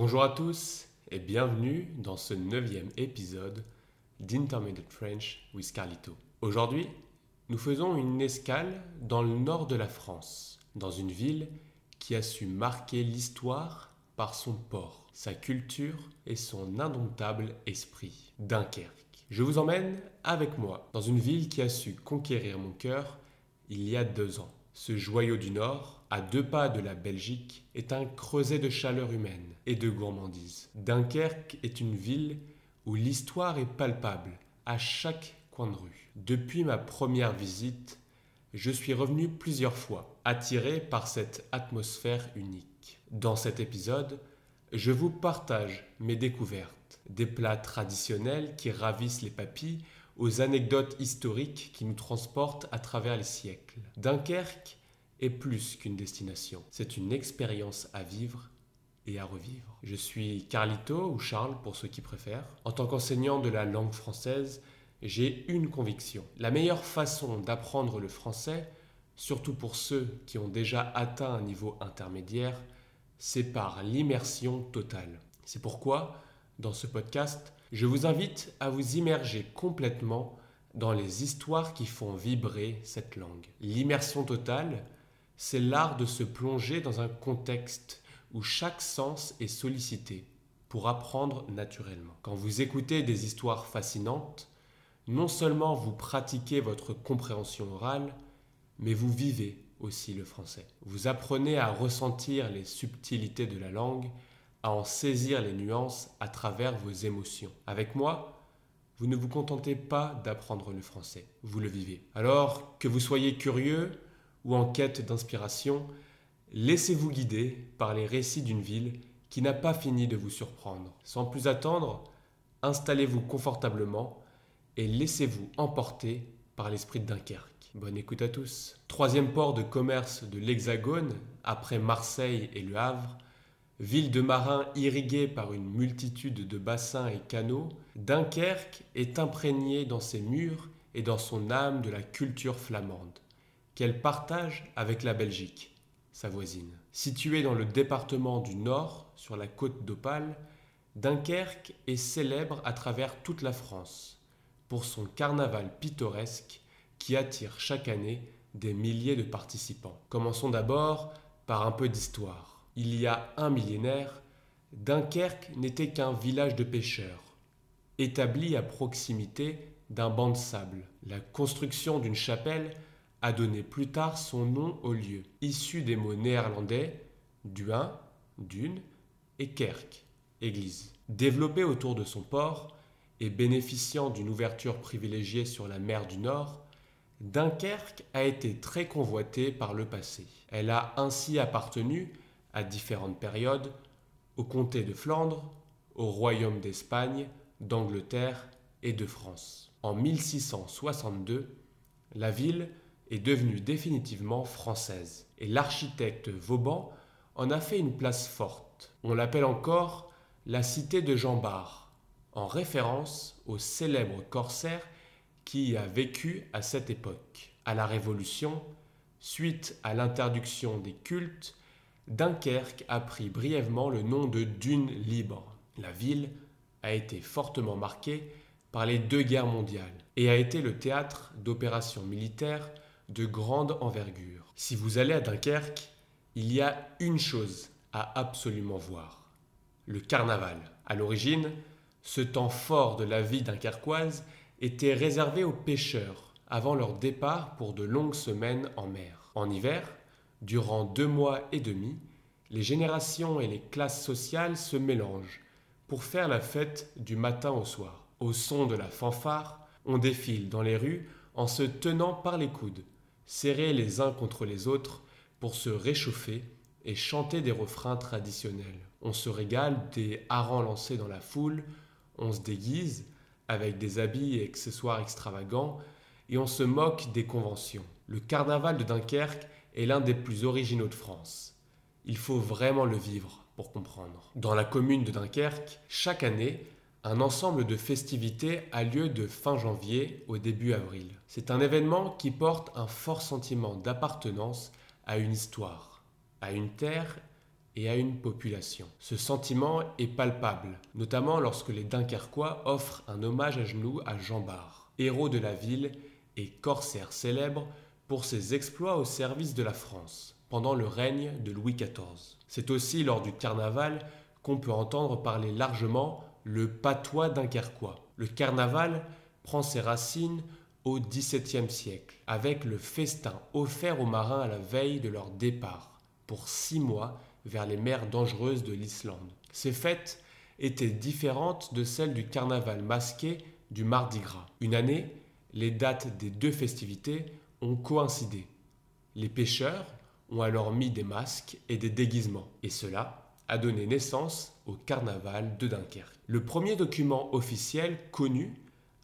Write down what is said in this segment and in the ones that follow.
Bonjour à tous et bienvenue dans ce neuvième épisode d'Intermediate French with Carlito. Aujourd'hui, nous faisons une escale dans le nord de la France, dans une ville qui a su marquer l'histoire par son port, sa culture et son indomptable esprit, Dunkerque. Je vous emmène avec moi dans une ville qui a su conquérir mon cœur il y a deux ans. Ce joyau du Nord, à deux pas de la Belgique, est un creuset de chaleur humaine et de gourmandise. Dunkerque est une ville où l'histoire est palpable à chaque coin de rue. Depuis ma première visite, je suis revenu plusieurs fois, attiré par cette atmosphère unique. Dans cet épisode, je vous partage mes découvertes, des plats traditionnels qui ravissent les papilles aux anecdotes historiques qui nous transportent à travers les siècles. Dunkerque est plus qu'une destination, c'est une expérience à vivre et à revivre. Je suis Carlito ou Charles pour ceux qui préfèrent. En tant qu'enseignant de la langue française, j'ai une conviction. La meilleure façon d'apprendre le français, surtout pour ceux qui ont déjà atteint un niveau intermédiaire, c'est par l'immersion totale. C'est pourquoi, dans ce podcast, je vous invite à vous immerger complètement dans les histoires qui font vibrer cette langue. L'immersion totale, c'est l'art de se plonger dans un contexte où chaque sens est sollicité pour apprendre naturellement. Quand vous écoutez des histoires fascinantes, non seulement vous pratiquez votre compréhension orale, mais vous vivez aussi le français. Vous apprenez à ressentir les subtilités de la langue à en saisir les nuances à travers vos émotions. Avec moi, vous ne vous contentez pas d'apprendre le français, vous le vivez. Alors que vous soyez curieux ou en quête d'inspiration, laissez-vous guider par les récits d'une ville qui n'a pas fini de vous surprendre. Sans plus attendre, installez-vous confortablement et laissez-vous emporter par l'esprit de Dunkerque. Bonne écoute à tous. Troisième port de commerce de l'Hexagone, après Marseille et Le Havre, Ville de marins irriguée par une multitude de bassins et canaux, Dunkerque est imprégnée dans ses murs et dans son âme de la culture flamande, qu'elle partage avec la Belgique, sa voisine. Située dans le département du Nord, sur la côte d'Opale, Dunkerque est célèbre à travers toute la France pour son carnaval pittoresque qui attire chaque année des milliers de participants. Commençons d'abord par un peu d'histoire il y a un millénaire, Dunkerque n'était qu'un village de pêcheurs, établi à proximité d'un banc de sable. La construction d'une chapelle a donné plus tard son nom au lieu, issu des mots néerlandais duin, dune et kerk, église. Développé autour de son port et bénéficiant d'une ouverture privilégiée sur la mer du Nord, Dunkerque a été très convoitée par le passé. Elle a ainsi appartenu à différentes périodes au comté de Flandre, au royaume d'Espagne, d'Angleterre et de France. En 1662, la ville est devenue définitivement française et l'architecte Vauban en a fait une place forte. On l'appelle encore la cité de Jean Bart, en référence au célèbre corsaire qui y a vécu à cette époque. À la Révolution, suite à l'interdiction des cultes, Dunkerque a pris brièvement le nom de Dune libre. La ville a été fortement marquée par les deux guerres mondiales et a été le théâtre d'opérations militaires de grande envergure. Si vous allez à Dunkerque, il y a une chose à absolument voir. Le carnaval. À l'origine, ce temps fort de la vie dunkerquoise était réservé aux pêcheurs avant leur départ pour de longues semaines en mer. En hiver, Durant deux mois et demi, les générations et les classes sociales se mélangent pour faire la fête du matin au soir. Au son de la fanfare, on défile dans les rues en se tenant par les coudes, serrés les uns contre les autres pour se réchauffer et chanter des refrains traditionnels. On se régale des harengs lancés dans la foule, on se déguise avec des habits et accessoires extravagants et on se moque des conventions. Le carnaval de Dunkerque l'un des plus originaux de France. Il faut vraiment le vivre pour comprendre. Dans la commune de Dunkerque, chaque année, un ensemble de festivités a lieu de fin janvier au début avril. C'est un événement qui porte un fort sentiment d'appartenance à une histoire, à une terre et à une population. Ce sentiment est palpable, notamment lorsque les Dunkerquois offrent un hommage à genoux à Jean Bart, héros de la ville et corsaire célèbre pour ses exploits au service de la France pendant le règne de Louis XIV. C'est aussi lors du carnaval qu'on peut entendre parler largement le patois dunkerquois. Le carnaval prend ses racines au XVIIe siècle, avec le festin offert aux marins à la veille de leur départ, pour six mois vers les mers dangereuses de l'Islande. Ces fêtes étaient différentes de celles du carnaval masqué du Mardi Gras. Une année, les dates des deux festivités ont coïncidé. Les pêcheurs ont alors mis des masques et des déguisements, et cela a donné naissance au carnaval de Dunkerque. Le premier document officiel connu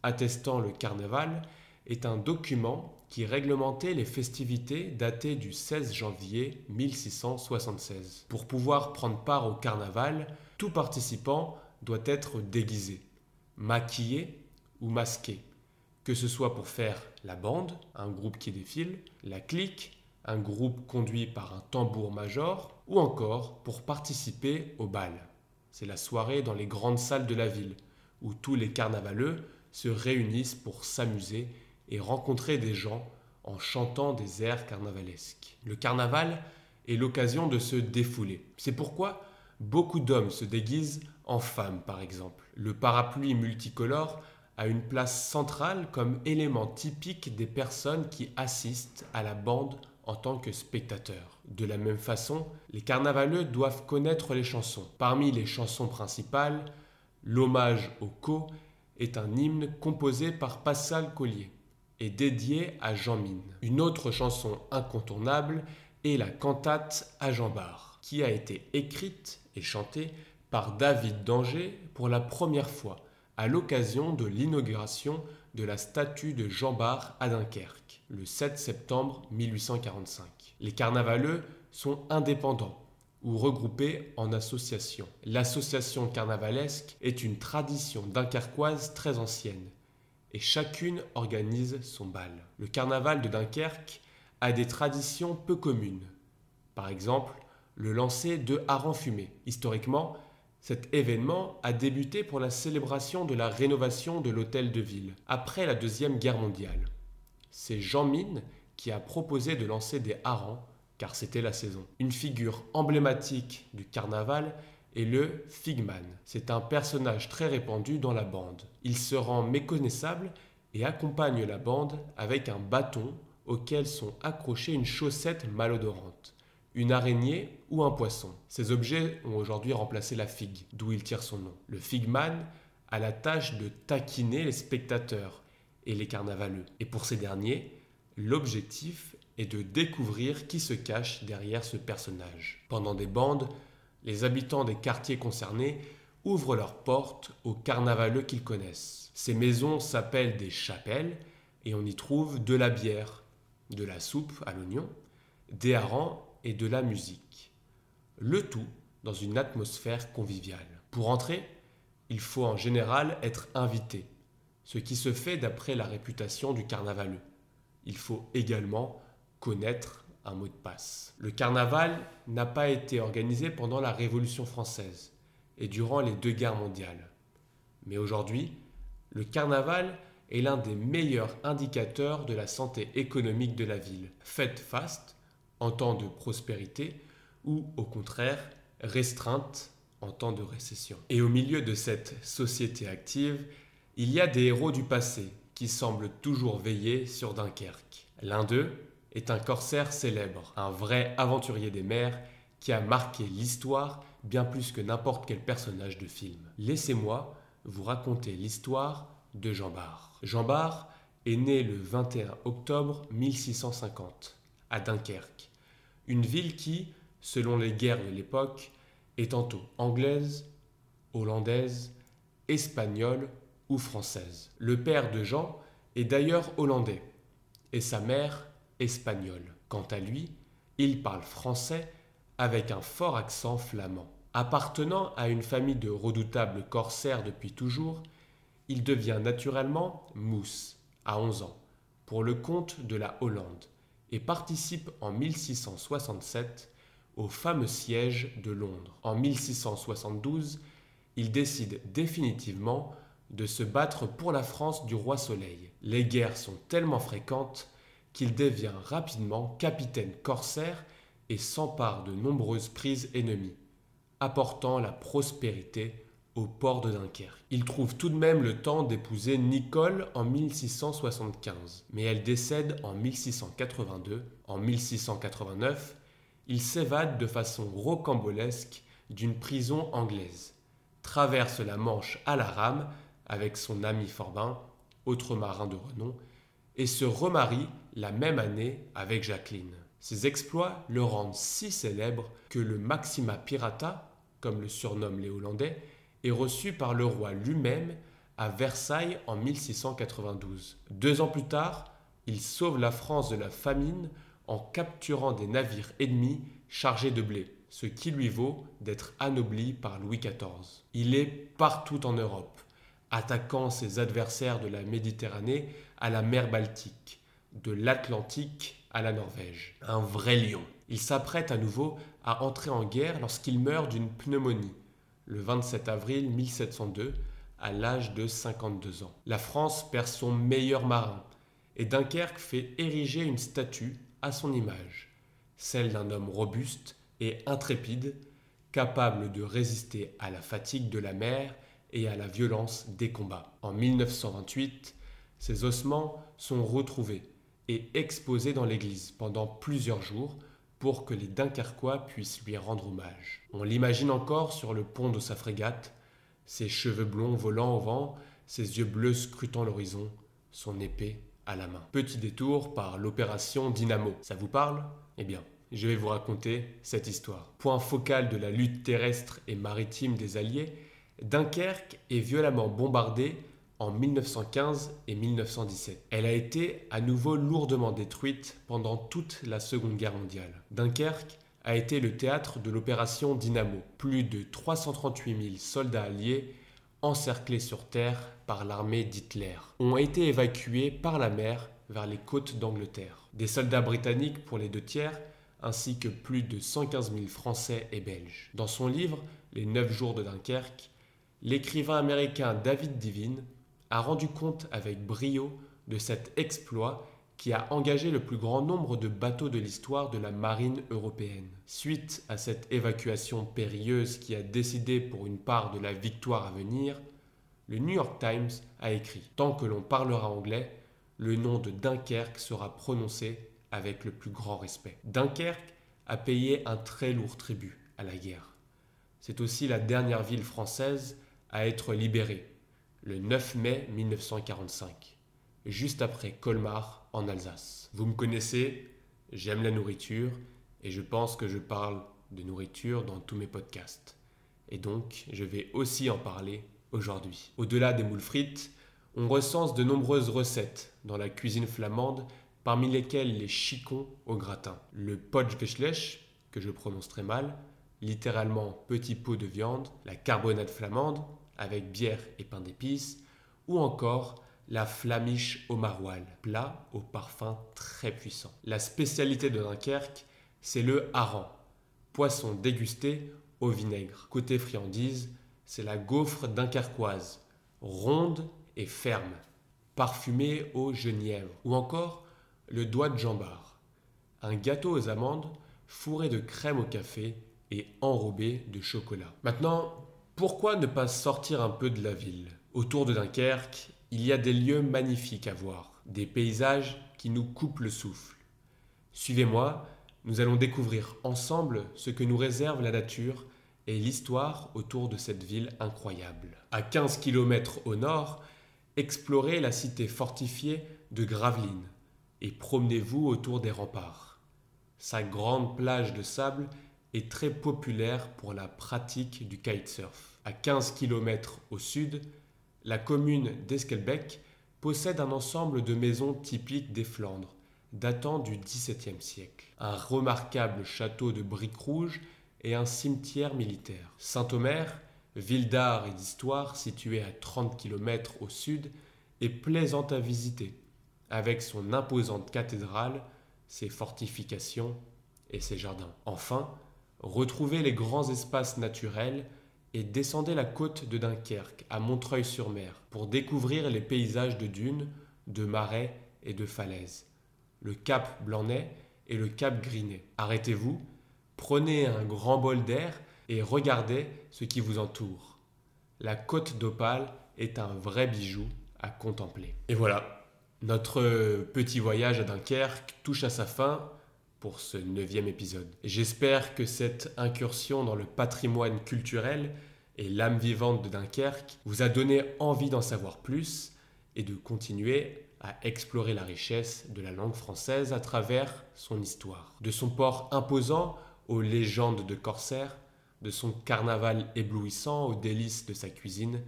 attestant le carnaval est un document qui réglementait les festivités datées du 16 janvier 1676. Pour pouvoir prendre part au carnaval, tout participant doit être déguisé, maquillé ou masqué, que ce soit pour faire la bande, un groupe qui défile, la clique, un groupe conduit par un tambour-major, ou encore pour participer au bal. C'est la soirée dans les grandes salles de la ville, où tous les carnavaleux se réunissent pour s'amuser et rencontrer des gens en chantant des airs carnavalesques. Le carnaval est l'occasion de se défouler. C'est pourquoi beaucoup d'hommes se déguisent en femmes, par exemple. Le parapluie multicolore a une place centrale comme élément typique des personnes qui assistent à la bande en tant que spectateurs. De la même façon, les carnavaleux doivent connaître les chansons. Parmi les chansons principales, L'hommage au co est un hymne composé par Pascal Collier et dédié à Jean Mine. Une autre chanson incontournable est la cantate à Jean Bart, qui a été écrite et chantée par David d'Angers pour la première fois à l'occasion de l'inauguration de la statue de Jean Bart à Dunkerque, le 7 septembre 1845. Les carnavaleux sont indépendants ou regroupés en associations. L'association carnavalesque est une tradition dunkerquoise très ancienne et chacune organise son bal. Le carnaval de Dunkerque a des traditions peu communes. Par exemple, le lancer de harengs fumés. Historiquement, cet événement a débuté pour la célébration de la rénovation de l'hôtel de ville après la Deuxième Guerre mondiale. C'est Jean Mine qui a proposé de lancer des harengs car c'était la saison. Une figure emblématique du carnaval est le Figman. C'est un personnage très répandu dans la bande. Il se rend méconnaissable et accompagne la bande avec un bâton auquel sont accrochées une chaussette malodorante une araignée ou un poisson. Ces objets ont aujourd'hui remplacé la figue, d'où il tire son nom. Le figman a la tâche de taquiner les spectateurs et les carnavaleux. Et pour ces derniers, l'objectif est de découvrir qui se cache derrière ce personnage. Pendant des bandes, les habitants des quartiers concernés ouvrent leurs portes aux carnavaleux qu'ils connaissent. Ces maisons s'appellent des chapelles et on y trouve de la bière, de la soupe à l'oignon, des harengs et de la musique. Le tout dans une atmosphère conviviale. Pour entrer, il faut en général être invité, ce qui se fait d'après la réputation du carnavaleux. Il faut également connaître un mot de passe. Le carnaval n'a pas été organisé pendant la Révolution française et durant les deux guerres mondiales. Mais aujourd'hui, le carnaval est l'un des meilleurs indicateurs de la santé économique de la ville. Faites faste, en temps de prospérité ou au contraire restreinte en temps de récession. Et au milieu de cette société active, il y a des héros du passé qui semblent toujours veiller sur Dunkerque. L'un d'eux est un corsaire célèbre, un vrai aventurier des mers qui a marqué l'histoire bien plus que n'importe quel personnage de film. Laissez-moi vous raconter l'histoire de Jean Bart. Jean Bart est né le 21 octobre 1650 à Dunkerque, une ville qui, selon les guerres de l'époque, est tantôt anglaise, hollandaise, espagnole ou française. Le père de Jean est d'ailleurs hollandais et sa mère espagnole. Quant à lui, il parle français avec un fort accent flamand. Appartenant à une famille de redoutables corsaires depuis toujours, il devient naturellement mousse à 11 ans pour le compte de la Hollande et participe en 1667 au fameux siège de Londres. En 1672, il décide définitivement de se battre pour la France du roi Soleil. Les guerres sont tellement fréquentes qu'il devient rapidement capitaine corsaire et s'empare de nombreuses prises ennemies, apportant la prospérité au port de Dunkerque. Il trouve tout de même le temps d'épouser Nicole en 1675, mais elle décède en 1682. En 1689, il s'évade de façon rocambolesque d'une prison anglaise, traverse la Manche à la rame avec son ami Forbin, autre marin de renom, et se remarie la même année avec Jacqueline. Ses exploits le rendent si célèbre que le Maxima Pirata, comme le surnomment les Hollandais, reçu par le roi lui-même à Versailles en 1692. Deux ans plus tard, il sauve la France de la famine en capturant des navires ennemis chargés de blé, ce qui lui vaut d'être anobli par Louis XIV. Il est partout en Europe, attaquant ses adversaires de la Méditerranée à la mer Baltique, de l'Atlantique à la Norvège. Un vrai lion. Il s'apprête à nouveau à entrer en guerre lorsqu'il meurt d'une pneumonie le 27 avril 1702 à l'âge de 52 ans. La France perd son meilleur marin et Dunkerque fait ériger une statue à son image, celle d'un homme robuste et intrépide, capable de résister à la fatigue de la mer et à la violence des combats. En 1928, ses ossements sont retrouvés et exposés dans l'église pendant plusieurs jours pour que les Dunkerquois puissent lui rendre hommage. On l'imagine encore sur le pont de sa frégate, ses cheveux blonds volant au vent, ses yeux bleus scrutant l'horizon, son épée à la main. Petit détour par l'opération Dynamo. Ça vous parle? Eh bien, je vais vous raconter cette histoire. Point focal de la lutte terrestre et maritime des Alliés, Dunkerque est violemment bombardée en 1915 et 1917. Elle a été à nouveau lourdement détruite pendant toute la Seconde Guerre mondiale. Dunkerque a été le théâtre de l'opération Dynamo. Plus de 338 000 soldats alliés encerclés sur terre par l'armée d'Hitler ont été évacués par la mer vers les côtes d'Angleterre. Des soldats britanniques pour les deux tiers ainsi que plus de 115 000 Français et Belges. Dans son livre Les 9 jours de Dunkerque, l'écrivain américain David Divine a rendu compte avec brio de cet exploit qui a engagé le plus grand nombre de bateaux de l'histoire de la marine européenne. Suite à cette évacuation périlleuse qui a décidé pour une part de la victoire à venir, le New York Times a écrit Tant que l'on parlera anglais, le nom de Dunkerque sera prononcé avec le plus grand respect. Dunkerque a payé un très lourd tribut à la guerre. C'est aussi la dernière ville française à être libérée le 9 mai 1945, juste après Colmar en Alsace. Vous me connaissez, j'aime la nourriture et je pense que je parle de nourriture dans tous mes podcasts. Et donc, je vais aussi en parler aujourd'hui. Au-delà des moules frites, on recense de nombreuses recettes dans la cuisine flamande, parmi lesquelles les chicons au gratin, le potgeschlech, que je prononce très mal, littéralement petit pot de viande, la carbonade flamande, avec bière et pain d'épices, ou encore la flamiche au maroilles, plat au parfum très puissant. La spécialité de Dunkerque, c'est le hareng, poisson dégusté au vinaigre. Côté friandise, c'est la gaufre dunkerquoise, ronde et ferme, parfumée au genièvre, ou encore le doigt de jambard, un gâteau aux amandes fourré de crème au café et enrobé de chocolat. Maintenant, pourquoi ne pas sortir un peu de la ville? Autour de Dunkerque, il y a des lieux magnifiques à voir, des paysages qui nous coupent le souffle. Suivez-moi, nous allons découvrir ensemble ce que nous réserve la nature et l'histoire autour de cette ville incroyable. À 15 km au nord, explorez la cité fortifiée de Gravelines et promenez-vous autour des remparts. Sa grande plage de sable est très populaire pour la pratique du kitesurf. À 15 km au sud, la commune d'Esquelbec possède un ensemble de maisons typiques des Flandres, datant du XVIIe siècle. Un remarquable château de briques rouges et un cimetière militaire. Saint-Omer, ville d'art et d'histoire située à 30 km au sud, est plaisante à visiter, avec son imposante cathédrale, ses fortifications et ses jardins. Enfin, retrouvez les grands espaces naturels et descendez la côte de Dunkerque à Montreuil-sur-Mer pour découvrir les paysages de dunes, de marais et de falaises. Le cap Blanc-Nez et le cap Grinet. Arrêtez-vous, prenez un grand bol d'air et regardez ce qui vous entoure. La côte d'Opale est un vrai bijou à contempler. Et voilà, notre petit voyage à Dunkerque touche à sa fin pour ce neuvième épisode. J'espère que cette incursion dans le patrimoine culturel et l'âme vivante de Dunkerque vous a donné envie d'en savoir plus et de continuer à explorer la richesse de la langue française à travers son histoire. De son port imposant aux légendes de corsaires, de son carnaval éblouissant aux délices de sa cuisine,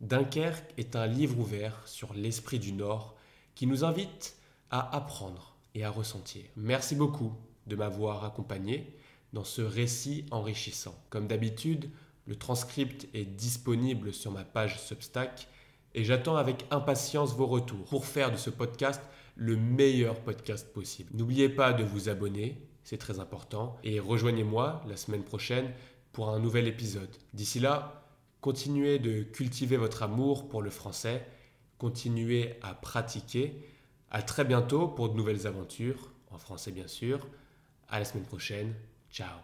Dunkerque est un livre ouvert sur l'esprit du Nord qui nous invite à apprendre et à ressentir. Merci beaucoup de m'avoir accompagné dans ce récit enrichissant. Comme d'habitude, le transcript est disponible sur ma page Substack et j'attends avec impatience vos retours pour faire de ce podcast le meilleur podcast possible. N'oubliez pas de vous abonner, c'est très important, et rejoignez-moi la semaine prochaine pour un nouvel épisode. D'ici là, continuez de cultiver votre amour pour le français, continuez à pratiquer à très bientôt pour de nouvelles aventures, en français bien sûr. À la semaine prochaine. Ciao